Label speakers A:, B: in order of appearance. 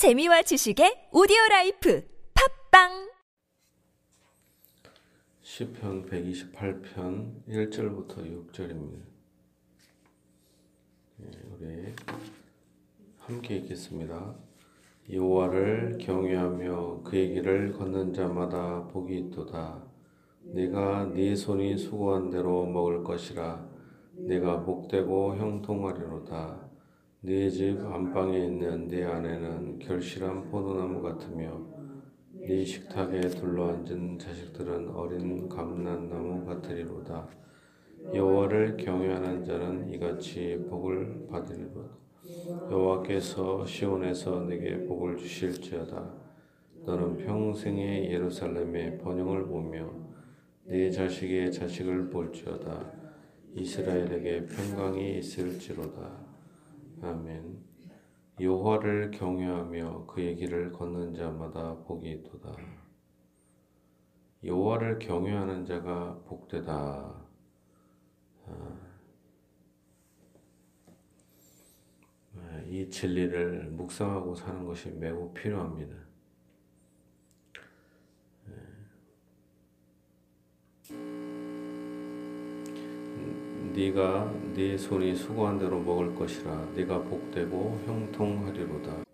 A: 재미와 지식의 audio life 팟빵
B: 시편 128편 1절부터 6절입니다. 예, 우리 함께 읽겠습니다. 여호와를 경외하며 그의 길을 걷는 자마다 복이 있도다. 네가 네 손이 수고한 대로 먹을 것이라. 네가 복되고 형통하리로다. 네 집 안방에 있는 네 아내는 결실한 포도나무 같으며 네 식탁에 둘러앉은 자식들은 어린 감난나무 같으리로다. 여호와를 경외하는 자는 이같이 복을 받으리로다. 여호와께서 시온에서 내게 복을 주실지어다. 너는 평생에 예루살렘의 번영을 보며 네 자식의 자식을 볼지어다. 이스라엘에게 평강이 있을지로다. 아멘. 여호와를 경외하며 그의 길을 걷는 자마다 복이 있도다. 여호와를 경외하는 자가 복되다. 아, 이 진리를 묵상하고 사는 것이 매우 필요합니다. 네가 네 손이 수고한 대로 먹을 것이라 네가 복되고 형통하리로다.